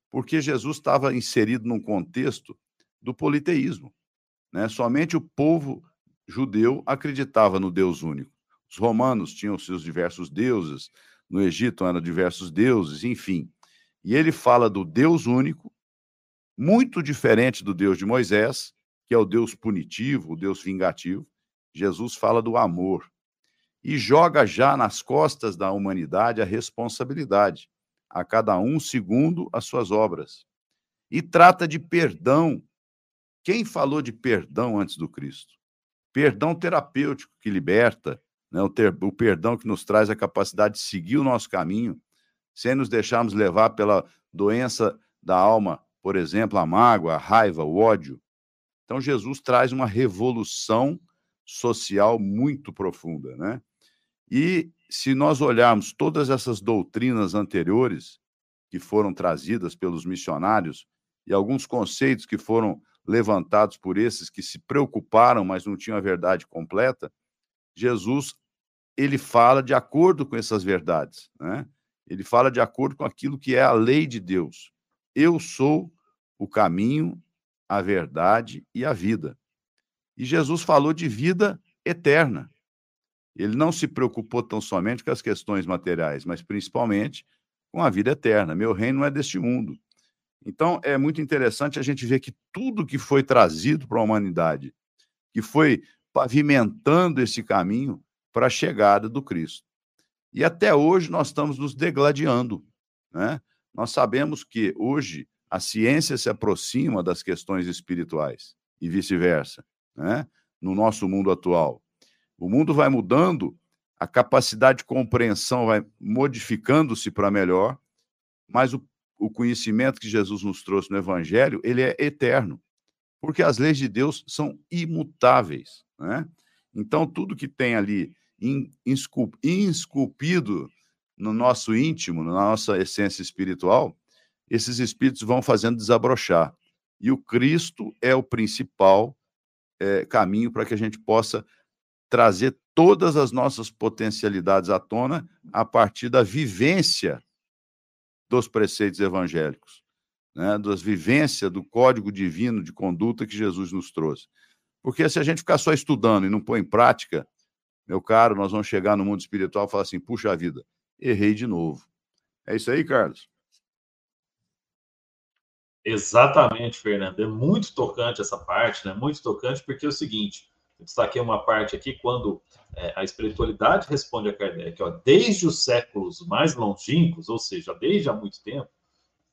porque Jesus estava inserido num contexto do politeísmo. Né? Somente o povo judeu acreditava no Deus único. Os romanos tinham seus diversos deuses, no Egito eram diversos deuses, enfim. E ele fala do Deus único, muito diferente do Deus de Moisés, que é o Deus punitivo, o Deus vingativo. Jesus fala do amor e joga já nas costas da humanidade a responsabilidade, a cada um segundo as suas obras. E trata de perdão. Quem falou de perdão antes do Cristo? Perdão terapêutico que liberta, né? o, ter, o perdão que nos traz a capacidade de seguir o nosso caminho, sem nos deixarmos levar pela doença da alma, por exemplo, a mágoa, a raiva, o ódio. Então, Jesus traz uma revolução social muito profunda, né? E se nós olharmos todas essas doutrinas anteriores que foram trazidas pelos missionários e alguns conceitos que foram levantados por esses que se preocuparam, mas não tinham a verdade completa, Jesus ele fala de acordo com essas verdades, né? Ele fala de acordo com aquilo que é a lei de Deus. Eu sou o caminho, a verdade e a vida. E Jesus falou de vida eterna. Ele não se preocupou tão somente com as questões materiais, mas principalmente com a vida eterna. Meu reino não é deste mundo. Então, é muito interessante a gente ver que tudo que foi trazido para a humanidade, que foi pavimentando esse caminho para a chegada do Cristo. E até hoje nós estamos nos degladiando. Né? Nós sabemos que hoje a ciência se aproxima das questões espirituais e vice-versa, né? no nosso mundo atual. O mundo vai mudando, a capacidade de compreensão vai modificando-se para melhor, mas o, o conhecimento que Jesus nos trouxe no Evangelho, ele é eterno, porque as leis de Deus são imutáveis. Né? Então, tudo que tem ali insculpido no nosso íntimo, na nossa essência espiritual, esses espíritos vão fazendo desabrochar. E o Cristo é o principal é, caminho para que a gente possa trazer todas as nossas potencialidades à tona a partir da vivência dos preceitos evangélicos, né, das vivências do código divino de conduta que Jesus nos trouxe. Porque se a gente ficar só estudando e não pôr em prática, meu caro, nós vamos chegar no mundo espiritual e falar assim: puxa vida, errei de novo. É isso aí, Carlos? Exatamente, Fernando. É muito tocante essa parte, né? Muito tocante, porque é o seguinte: eu destaquei uma parte aqui quando é, a espiritualidade responde a Kardec, ó, desde os séculos mais longínquos, ou seja, desde há muito tempo,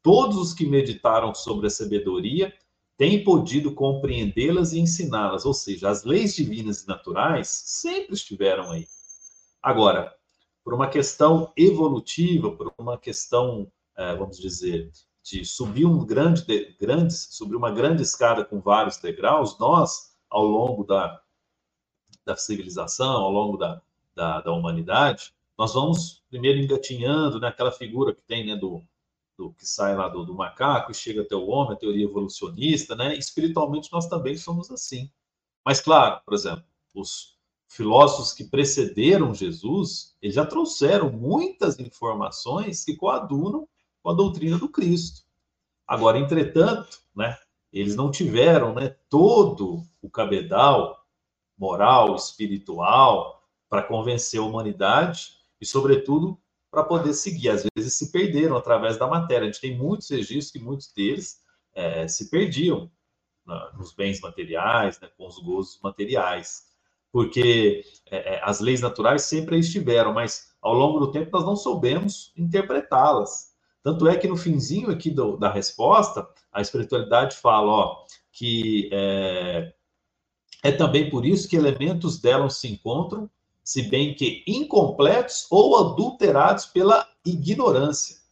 todos os que meditaram sobre a sabedoria têm podido compreendê-las e ensiná-las, ou seja, as leis divinas e naturais sempre estiveram aí. Agora, por uma questão evolutiva, por uma questão, é, vamos dizer, de subir um grande, de, grandes, subir uma grande escada com vários degraus, nós, ao longo da, da civilização, ao longo da, da, da humanidade, nós vamos primeiro engatinhando naquela né, figura que tem, né, do, do que sai lá do, do, macaco e chega até o homem, a teoria evolucionista, né? Espiritualmente nós também somos assim. Mas claro, por exemplo, os filósofos que precederam Jesus, eles já trouxeram muitas informações que coadunam com a doutrina do Cristo. Agora, entretanto, né, eles não tiveram né, todo o cabedal moral, espiritual, para convencer a humanidade e, sobretudo, para poder seguir. Às vezes se perderam através da matéria. A gente tem muitos registros que muitos deles é, se perdiam nos bens materiais, né, com os gozos materiais, porque é, é, as leis naturais sempre estiveram, mas ao longo do tempo nós não soubemos interpretá-las. Tanto é que no finzinho aqui do, da resposta, a espiritualidade fala ó, que é, é também por isso que elementos dela se encontram, se bem que incompletos ou adulterados pela ignorância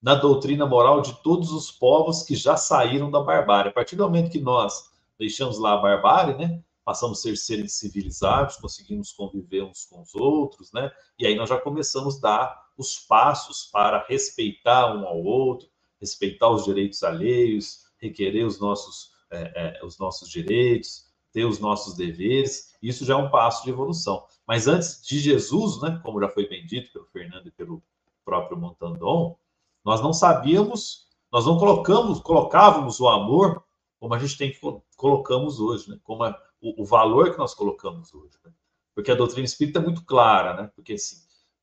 na doutrina moral de todos os povos que já saíram da barbárie. A partir do momento que nós deixamos lá a barbárie, né, passamos a ser seres civilizados, conseguimos conviver uns com os outros, né, e aí nós já começamos a dar os passos para respeitar um ao outro, respeitar os direitos alheios, requerer os nossos, é, é, os nossos direitos, ter os nossos deveres. Isso já é um passo de evolução. Mas antes de Jesus, né, como já foi bem dito pelo Fernando e pelo próprio Montandon, nós não sabíamos, nós não colocamos, colocávamos o amor como a gente tem que colocamos hoje, né? Como é, o, o, valor que nós colocamos hoje, né? Porque a doutrina espírita é muito clara, né? Porque assim,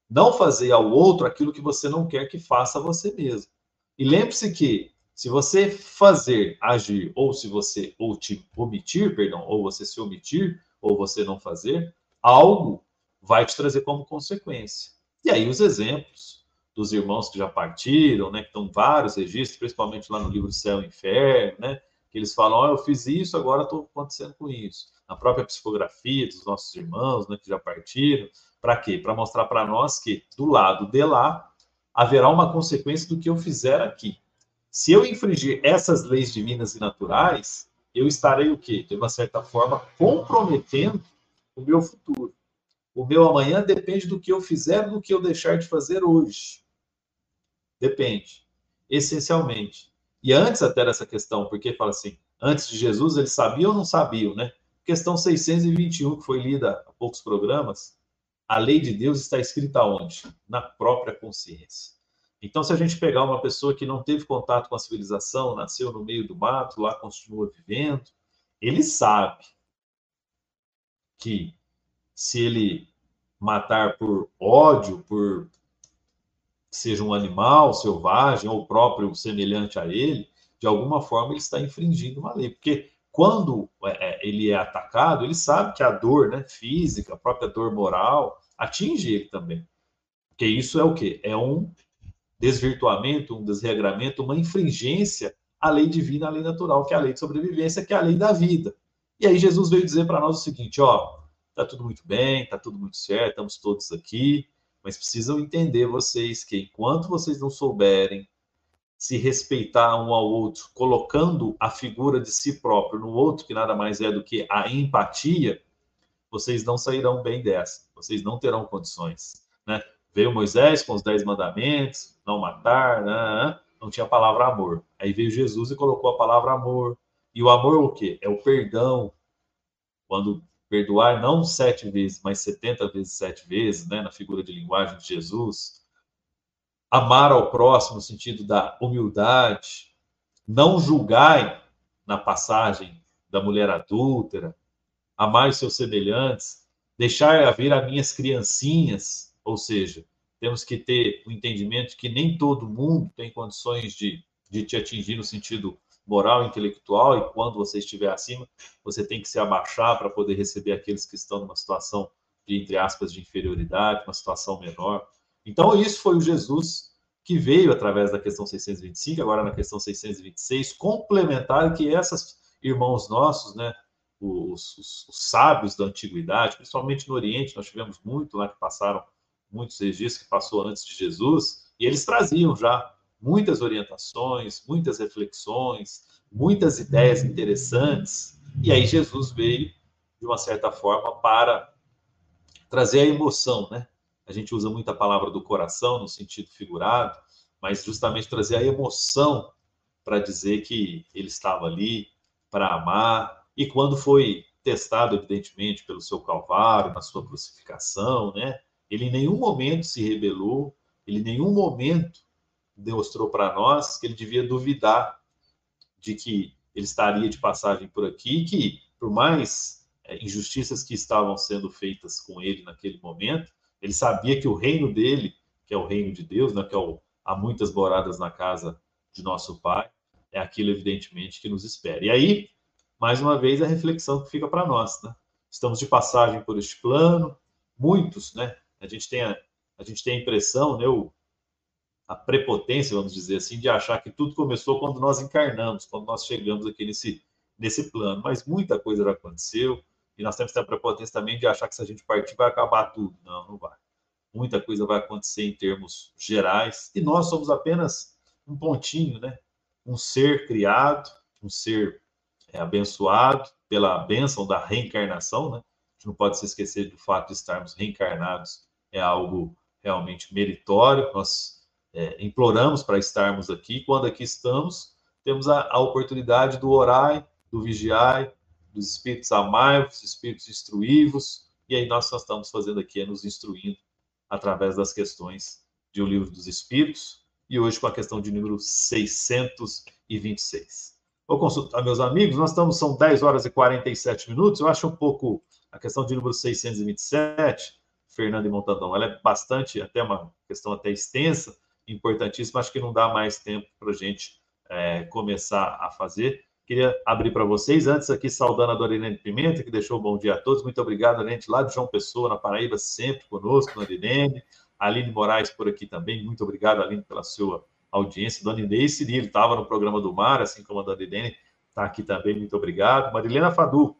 não fazer ao outro aquilo que você não quer que faça a você mesmo. E lembre-se que se você fazer, agir, ou se você ou te omitir, perdão, ou você se omitir, ou você não fazer, algo vai te trazer como consequência. E aí os exemplos dos irmãos que já partiram, né, que estão vários registros, principalmente lá no livro Céu e Inferno, né, que eles falam, oh, eu fiz isso, agora estou acontecendo com isso. Na própria psicografia dos nossos irmãos, né, que já partiram, para quê? Para mostrar para nós que do lado de lá haverá uma consequência do que eu fizer aqui. Se eu infringir essas leis divinas e naturais, eu estarei o quê? De uma certa forma comprometendo o meu futuro. O meu amanhã depende do que eu fizer, do que eu deixar de fazer hoje. Depende, essencialmente. E antes até dessa questão, porque fala assim, antes de Jesus eles sabiam ou não sabiam, né? Questão 621, que foi lida há poucos programas, a lei de Deus está escrita onde? Na própria consciência. Então, se a gente pegar uma pessoa que não teve contato com a civilização, nasceu no meio do mato, lá continua vivendo, ele sabe que se ele matar por ódio, por seja um animal selvagem ou próprio semelhante a ele, de alguma forma ele está infringindo uma lei. Porque quando é, é, ele é atacado, ele sabe que a dor né, física, a própria dor moral, atinge ele também. Porque isso é o quê? É um desvirtuamento, um desregramento, uma infringência à lei divina, à lei natural, que é a lei de sobrevivência, que é a lei da vida. E aí Jesus veio dizer para nós o seguinte, ó, tá tudo muito bem, tá tudo muito certo, estamos todos aqui, mas precisam entender vocês que enquanto vocês não souberem se respeitar um ao outro, colocando a figura de si próprio no outro, que nada mais é do que a empatia, vocês não sairão bem dessa, vocês não terão condições. Né? Veio Moisés com os dez mandamentos, não matar, né, né, né? não tinha a palavra amor. Aí veio Jesus e colocou a palavra amor. E o amor o quê? É o perdão. Quando perdoar não sete vezes, mas setenta vezes sete vezes, né, na figura de linguagem de Jesus. Amar ao próximo no sentido da humildade. Não julgai na passagem da mulher adúltera. Amar os seus semelhantes. Deixar haver as minhas criancinhas. Ou seja, temos que ter o entendimento que nem todo mundo tem condições de, de te atingir no sentido moral, intelectual, e quando você estiver acima, você tem que se abaixar para poder receber aqueles que estão numa situação de, entre aspas, de inferioridade, uma situação menor. Então, isso foi o Jesus que veio através da questão 625, agora na questão 626, complementar que essas irmãos nossos, né, os, os, os, sábios da antiguidade, principalmente no Oriente, nós tivemos muito lá que passaram, muitos registros que passou antes de Jesus, e eles traziam já muitas orientações, muitas reflexões, muitas ideias interessantes, e aí Jesus veio, de uma certa forma, para trazer a emoção, né? A gente usa muito a palavra do coração no sentido figurado, mas justamente trazer a emoção para dizer que ele estava ali para amar, e quando foi testado, evidentemente, pelo seu Calvário, na sua crucificação, né? Ele em nenhum momento se rebelou, ele em nenhum momento demonstrou para nós que ele devia duvidar de que ele estaria de passagem por aqui, que por mais é, injustiças que estavam sendo feitas com ele naquele momento, ele sabia que o reino dele, que é o reino de Deus, né, que é o, há muitas moradas na casa de nosso Pai, é aquilo evidentemente que nos espera. E aí mais uma vez, a reflexão que fica para nós. Né? Estamos de passagem por este plano, muitos, né? A gente tem a, a, gente tem a impressão, né, a prepotência, vamos dizer assim, de achar que tudo começou quando nós encarnamos, quando nós chegamos aqui nesse, nesse plano. Mas muita coisa já aconteceu, e nós temos que ter a prepotência também de achar que se a gente partir vai acabar tudo. Não, não vai. Muita coisa vai acontecer em termos gerais, e nós somos apenas um pontinho, né? Um ser criado, um ser é abençoado pela bênção da reencarnação, né? A gente não pode se esquecer do fato de estarmos reencarnados, é algo realmente meritório. Nós é, imploramos para estarmos aqui. Quando aqui estamos, temos a, a oportunidade do orai, do vigiai, dos espíritos amai dos espíritos instruivos, e aí nós só estamos fazendo aqui é nos instruindo através das questões de O Livro dos Espíritos, e hoje com a questão de número 626. Vou consultar meus amigos, nós estamos, são 10 horas e 47 minutos, eu acho um pouco a questão de número 627, Fernando e Montandão, ela é bastante, até uma questão até extensa, importantíssima, acho que não dá mais tempo para a gente é, começar a fazer. Queria abrir para vocês, antes aqui, saudando a Dorinene Pimenta, que deixou um bom dia a todos, muito obrigado, gente lá de João Pessoa, na Paraíba, sempre conosco, Dorinene, Aline Moraes por aqui também, muito obrigado, Aline, pela sua audiência. Dona Inês Cirilo estava no programa do Mar, assim como a Dona está aqui também, muito obrigado. Marilena Fadu,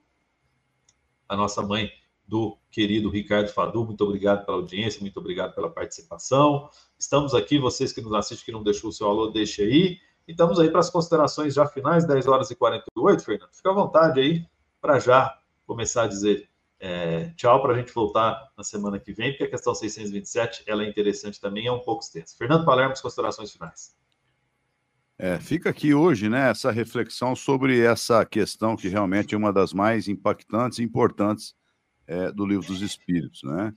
a nossa mãe do querido Ricardo Fadu, muito obrigado pela audiência, muito obrigado pela participação. Estamos aqui, vocês que nos assistem, que não deixou o seu alô, deixe aí. E estamos aí para as considerações já finais, 10 horas e 48, Fernando. Fica à vontade aí para já começar a dizer é, tchau para a gente voltar na semana que vem, porque a questão 627 ela é interessante também, é um pouco extensa. Fernando Palermo, as considerações finais. É, fica aqui hoje né, essa reflexão sobre essa questão que realmente é uma das mais impactantes e importantes é, do Livro dos Espíritos. Né?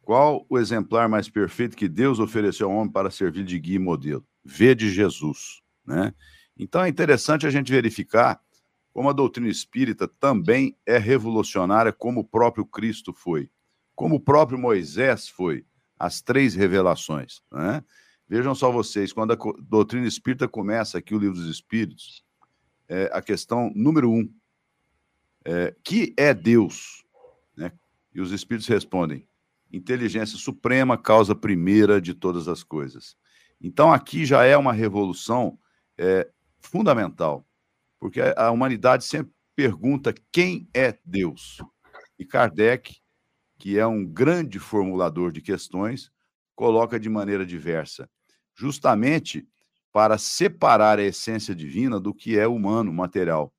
Qual o exemplar mais perfeito que Deus ofereceu ao homem para servir de guia e modelo? Vê de Jesus. Né? Então é interessante a gente verificar como a doutrina espírita também é revolucionária, como o próprio Cristo foi, como o próprio Moisés foi, as três revelações. Né? Vejam só vocês, quando a doutrina espírita começa aqui, o livro dos Espíritos, é a questão número um, é, que é Deus? E os Espíritos respondem, inteligência suprema, causa primeira de todas as coisas. Então aqui já é uma revolução é, fundamental porque a humanidade sempre pergunta quem é Deus. E Kardec, que é um grande formulador de questões, coloca de maneira diversa, justamente para separar a essência divina do que é humano, material.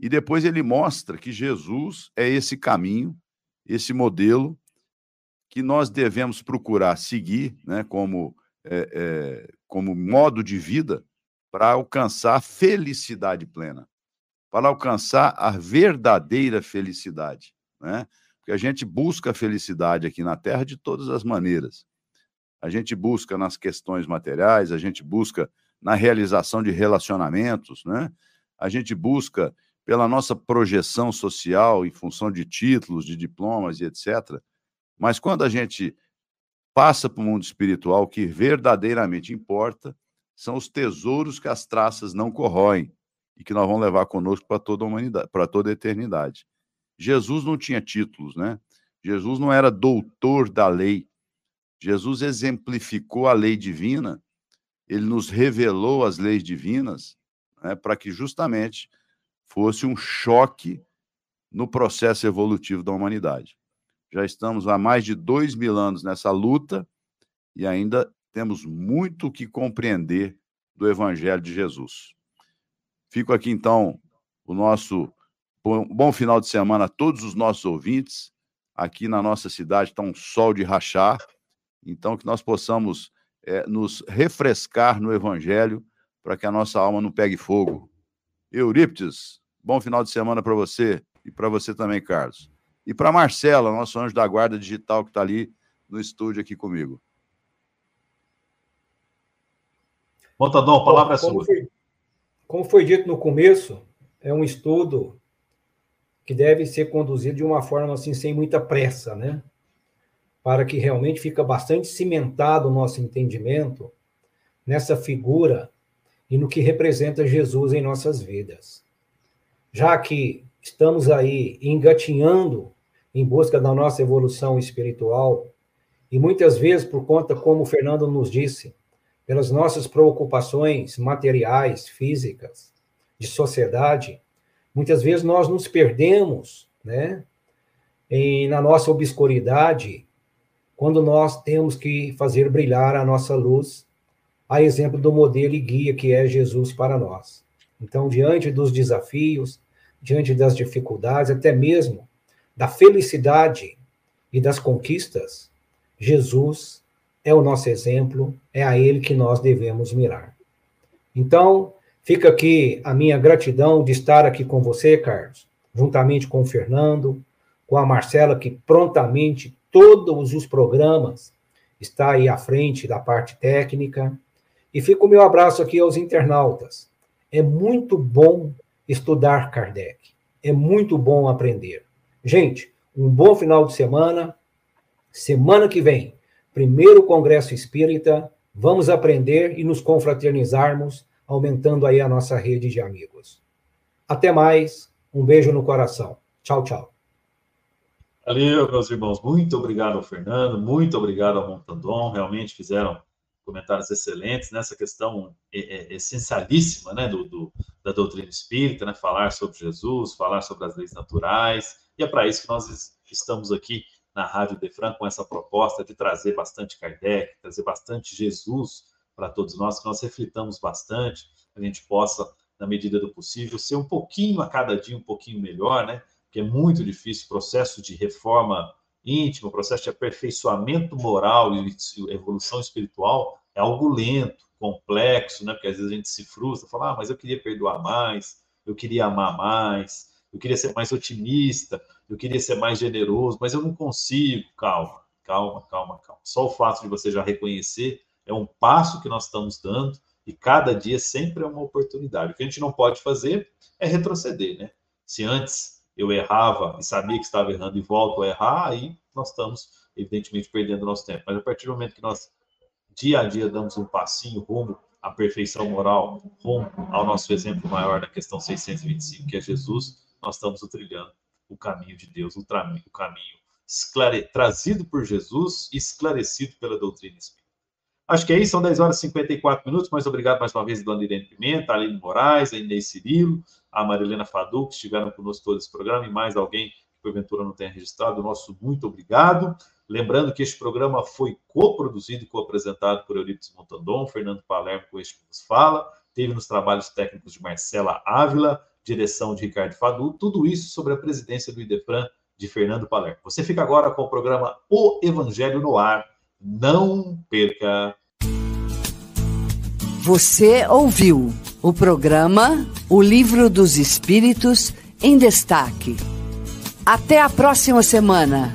E depois ele mostra que Jesus é esse caminho, esse modelo que nós devemos procurar seguir, né, como, é, é, como modo de vida para alcançar a felicidade plena, para alcançar a verdadeira felicidade, né? Porque a gente busca a felicidade aqui na Terra de todas as maneiras. A gente busca nas questões materiais, a gente busca na realização de relacionamentos, né? A gente busca pela nossa projeção social em função de títulos, de diplomas e etc. Mas quando a gente passa para o mundo espiritual, o que verdadeiramente importa são os tesouros que as traças não corroem e que nós vamos levar conosco para toda a humanidade, para toda a eternidade. Jesus não tinha títulos, né? Jesus não era doutor da lei. Jesus exemplificou a lei divina, ele nos revelou as leis divinas, né, para que justamente fosse um choque no processo evolutivo da humanidade. Já estamos há mais de dois mil anos nessa luta e ainda temos muito que compreender do Evangelho de Jesus. Fico aqui, então, o nosso bom final de semana a todos os nossos ouvintes. Aqui na nossa cidade está um sol de rachar, então que nós possamos é, nos refrescar no Evangelho para que a nossa alma não pegue fogo. Eurípides, bom final de semana para você e para você também, Carlos. E para Marcela, nosso anjo da guarda digital que está ali no estúdio aqui comigo. Montadão, a palavra é sua. Foi, como foi dito no começo, é um estudo que deve ser conduzido de uma forma assim, sem muita pressa, né? Para que realmente fica bastante cimentado o nosso entendimento nessa figura e no que representa Jesus em nossas vidas. Já que estamos aí engatinhando em busca da nossa evolução espiritual, e muitas vezes por conta, como o Fernando nos disse, pelas nossas preocupações materiais, físicas, de sociedade, muitas vezes nós nos perdemos, né, em, na nossa obscuridade, quando nós temos que fazer brilhar a nossa luz, a exemplo do modelo e guia que é Jesus para nós. Então, diante dos desafios, diante das dificuldades, até mesmo da felicidade e das conquistas, Jesus é o nosso exemplo, é a ele que nós devemos mirar. Então, fica aqui a minha gratidão de estar aqui com você, Carlos, juntamente com o Fernando, com a Marcela, que prontamente todos os programas está aí à frente da parte técnica. E fica o meu abraço aqui aos internautas. É muito bom estudar Kardec. É muito bom aprender. Gente, um bom final de semana. Semana que vem primeiro Congresso Espírita, vamos aprender e nos confraternizarmos, aumentando aí a nossa rede de amigos. Até mais, um beijo no coração. Tchau, tchau. Valeu, meus irmãos. Muito obrigado ao Fernando, muito obrigado ao Montandon. Realmente fizeram comentários excelentes nessa questão é, é, essencialíssima né, do, do, da doutrina espírita, né, falar sobre Jesus, falar sobre as leis naturais. E é para isso que nós estamos aqui na Rádio Defran com essa proposta de trazer bastante Kardec, trazer bastante Jesus para todos nós, que nós reflitamos bastante, a gente possa, na medida do possível, ser um pouquinho a cada dia um pouquinho melhor, né? Porque é muito difícil o processo de reforma íntima, o processo de aperfeiçoamento moral e evolução espiritual é algo lento, complexo, né? Porque às vezes a gente se frustra, fala, ah, mas eu queria perdoar mais, eu queria amar mais, eu queria ser mais otimista, eu queria ser mais generoso, mas eu não consigo. Calma, calma, calma, calma. Só o fato de você já reconhecer é um passo que nós estamos dando e cada dia sempre é uma oportunidade. O que a gente não pode fazer é retroceder, né? Se antes eu errava e sabia que estava errando e volto a errar, aí nós estamos, evidentemente, perdendo nosso tempo. Mas a partir do momento que nós, dia a dia, damos um passinho rumo à perfeição moral, rumo ao nosso exemplo maior na questão 625, que é Jesus, nós estamos trilhando o caminho de Deus, o, o caminho esclare... trazido por Jesus e esclarecido pela doutrina espírita. Acho que é isso, são 10 horas e 54 minutos. Mas obrigado mais uma vez, Dona Irene Pimenta, Aline Moraes, a Inês Cirilo, a Marilena Fadu, que estiveram conosco todo esse programa, e mais alguém que porventura não tenha registrado. Nosso muito obrigado. Lembrando que este programa foi coproduzido e co-apresentado por Eurípides Montandon, Fernando Palermo, com este que nos fala. Teve nos trabalhos técnicos de Marcela Ávila, direção de Ricardo Fadu, tudo isso sobre a presidência do IDEFRAN de Fernando Palermo. Você fica agora com o programa O Evangelho no Ar. Não perca! Você ouviu o programa O Livro dos Espíritos em Destaque. Até a próxima semana.